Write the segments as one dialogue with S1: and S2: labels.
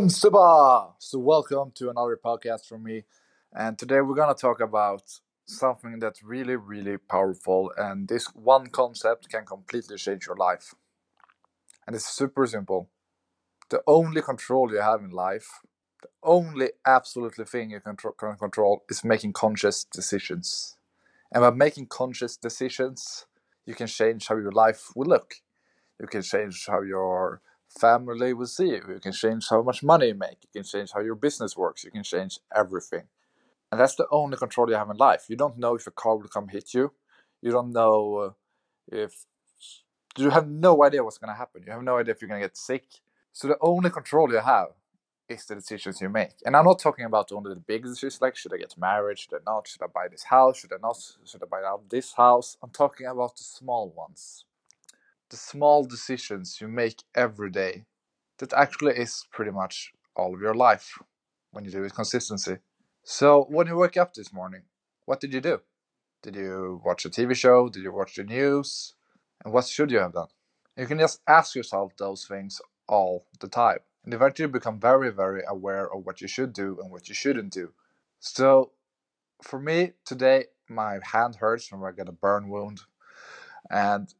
S1: Unstable! So, welcome to another podcast from me. And today we're to talk about something that's really, really powerful. And this one concept can completely change your life. And it's super simple. The only control you have in life, the only absolutely thing you can control is making conscious decisions. And by making conscious decisions, you can change how your life will look. You can change how your family will see you. You can change how much money you make. You can change how your business works. You can change everything. And that's the only control you have in life. You don't know if a car will come hit you. You don't know uh, if you have no idea what's going to happen. You have no idea if you're going to get sick. So the only control you have is the decisions you make. And I'm not talking about only the big decisions like should I get married, should I not, should I buy this house, should I not, should I buy this house. I'm talking about the small ones the small decisions you make every day that actually is pretty much all of your life when you do it consistency. So when you wake up this morning, what did you do? Did you watch a TV show? Did you watch the news? And what should you have done? You can just ask yourself those things all the time. And eventually you become very, very aware of what you should do and what you shouldn't do. So for me today, my hand hurts from I got a burn wound. And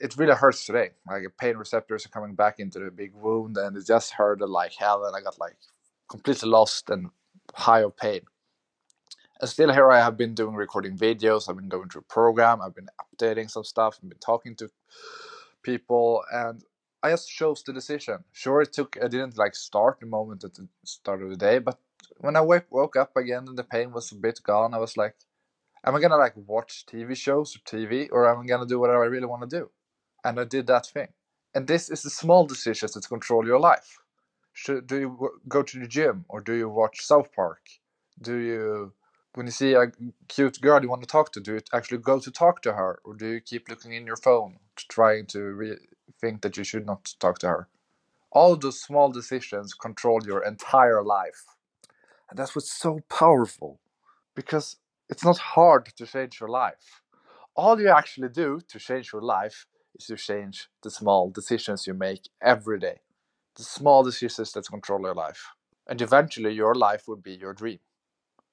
S1: it really hurts today. Like pain receptors are coming back into the big wound, and it just hurt like hell. And I got like completely lost and high of pain. And still, here I have been doing recording videos. I've been going through program. I've been updating some stuff. I've been talking to people, and I just chose the decision. Sure, it took. I didn't like start the moment at the start of the day, but when I woke up again and the pain was a bit gone, I was like, "Am I gonna like watch TV shows or TV, or am I gonna do whatever I really want to do?" And I did that thing. And this is the small decisions that control your life. Should, do you go to the gym or do you watch South Park? Do you, when you see a cute girl you want to talk to, do you actually go to talk to her or do you keep looking in your phone, trying to re- think that you should not talk to her? All those small decisions control your entire life. And that's what's so powerful because it's not hard to change your life. All you actually do to change your life is to change the small decisions you make every day. The small decisions that control your life. And eventually your life will be your dream.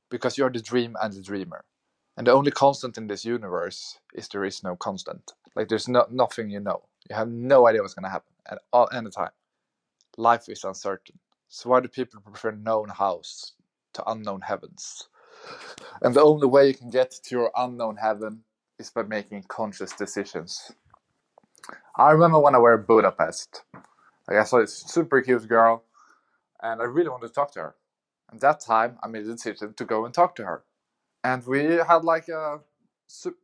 S1: Because you're the dream and the dreamer. And the only constant in this universe is there is no constant. Like there's no, nothing you know. You have no idea what's going to happen at all, any time. Life is uncertain. So why do people prefer known house to unknown heavens? And the only way you can get to your unknown heaven is by making conscious decisions. I remember when I were in Budapest. Like I saw this super cute girl, and I really wanted to talk to her. And that time, I made the decision to go and talk to her, and we had like a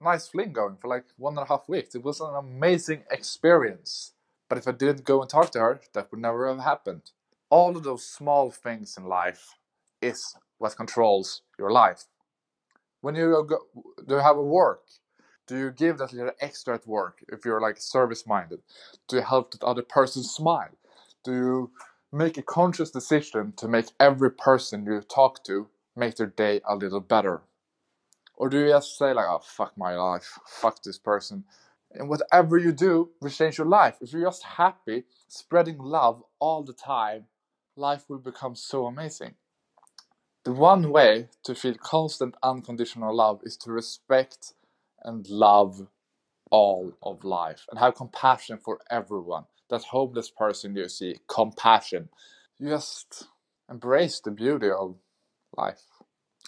S1: nice fling going for like one and a half weeks. It was an amazing experience. But if I didn't go and talk to her, that would never have happened. All of those small things in life is what controls your life. When you go, do you have a work? Do you give that little extra at work if you're like service minded? Do you help that other person smile? Do you make a conscious decision to make every person you talk to make their day a little better? Or do you just say like, oh fuck my life, fuck this person? And whatever you do will change your life. If you're just happy, spreading love all the time, life will become so amazing. The one way to feel constant unconditional love is to respect and love all of life and have compassion for everyone. That homeless person you see, compassion. You just embrace the beauty of life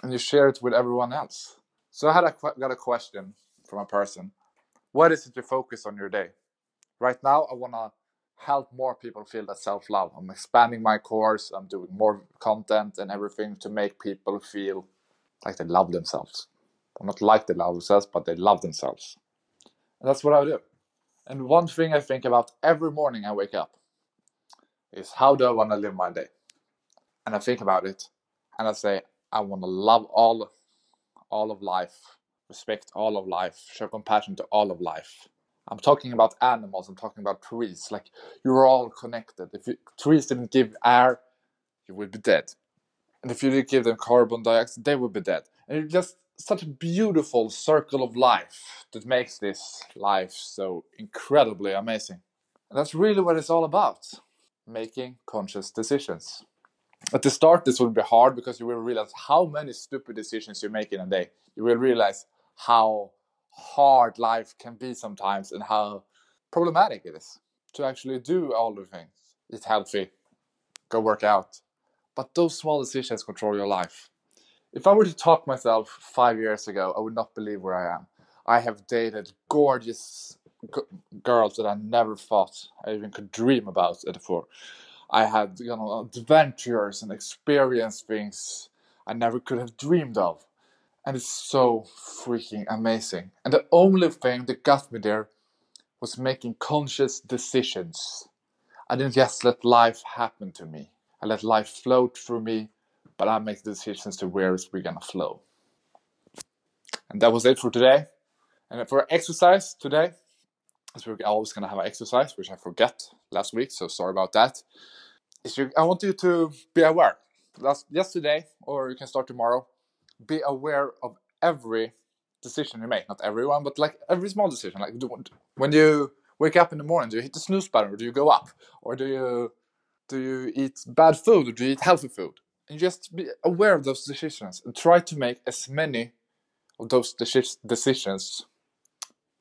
S1: and you share it with everyone else. So I had a, got a question from a person. What is it you focus on your day? Right now, I want to help more people feel that self love. I'm expanding my course, I'm doing more content and everything to make people feel like they love themselves or not like they love themselves, but they love themselves. And that's what I do. And one thing I think about every morning I wake up is how do I want to live my day? And I think about it and I say, I want to love all, all of life, respect all of life, show compassion to all of life. I'm talking about animals, I'm talking about trees. Like, you're all connected. If you, trees didn't give air, you would be dead. And if you didn't give them carbon dioxide, they would be dead. And you just such a beautiful circle of life that makes this life so incredibly amazing. And that's really what it's all about making conscious decisions. at the start this will be hard because you will realize how many stupid decisions you make in a day you will realize how hard life can be sometimes and how problematic it is to actually do all the things eat healthy go work out but those small decisions control your life if i were to talk myself five years ago i would not believe where i am i have dated gorgeous g- girls that i never thought i even could dream about before I had you know adventures and experienced things I never could have dreamed of. And it's so freaking amazing. And the only thing that got me there was making conscious decisions. I didn't just let life happen to me. I let life float through me, but I make the decisions to where it's gonna flow. And that was it for today. And for exercise today, as we're always gonna have an exercise, which I forget last week, so sorry about that is you, I want you to be aware. Last yesterday, or you can start tomorrow. Be aware of every decision you make. Not everyone, but like every small decision. Like when you wake up in the morning, do you hit the snooze button, or do you go up, or do you do you eat bad food, or do you eat healthy food? And just be aware of those decisions and try to make as many of those decisions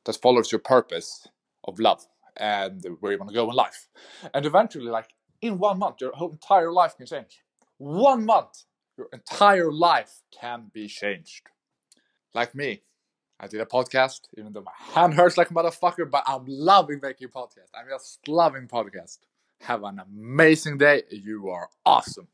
S1: that follows your purpose of love and where you want to go in life. And eventually, like in one month, your whole entire life can change. One month, your entire life can be changed. Like me, I did a podcast, even though my hand hurts like a motherfucker, but I'm loving making podcasts. I'm just loving podcasts. Have an amazing day. You are awesome.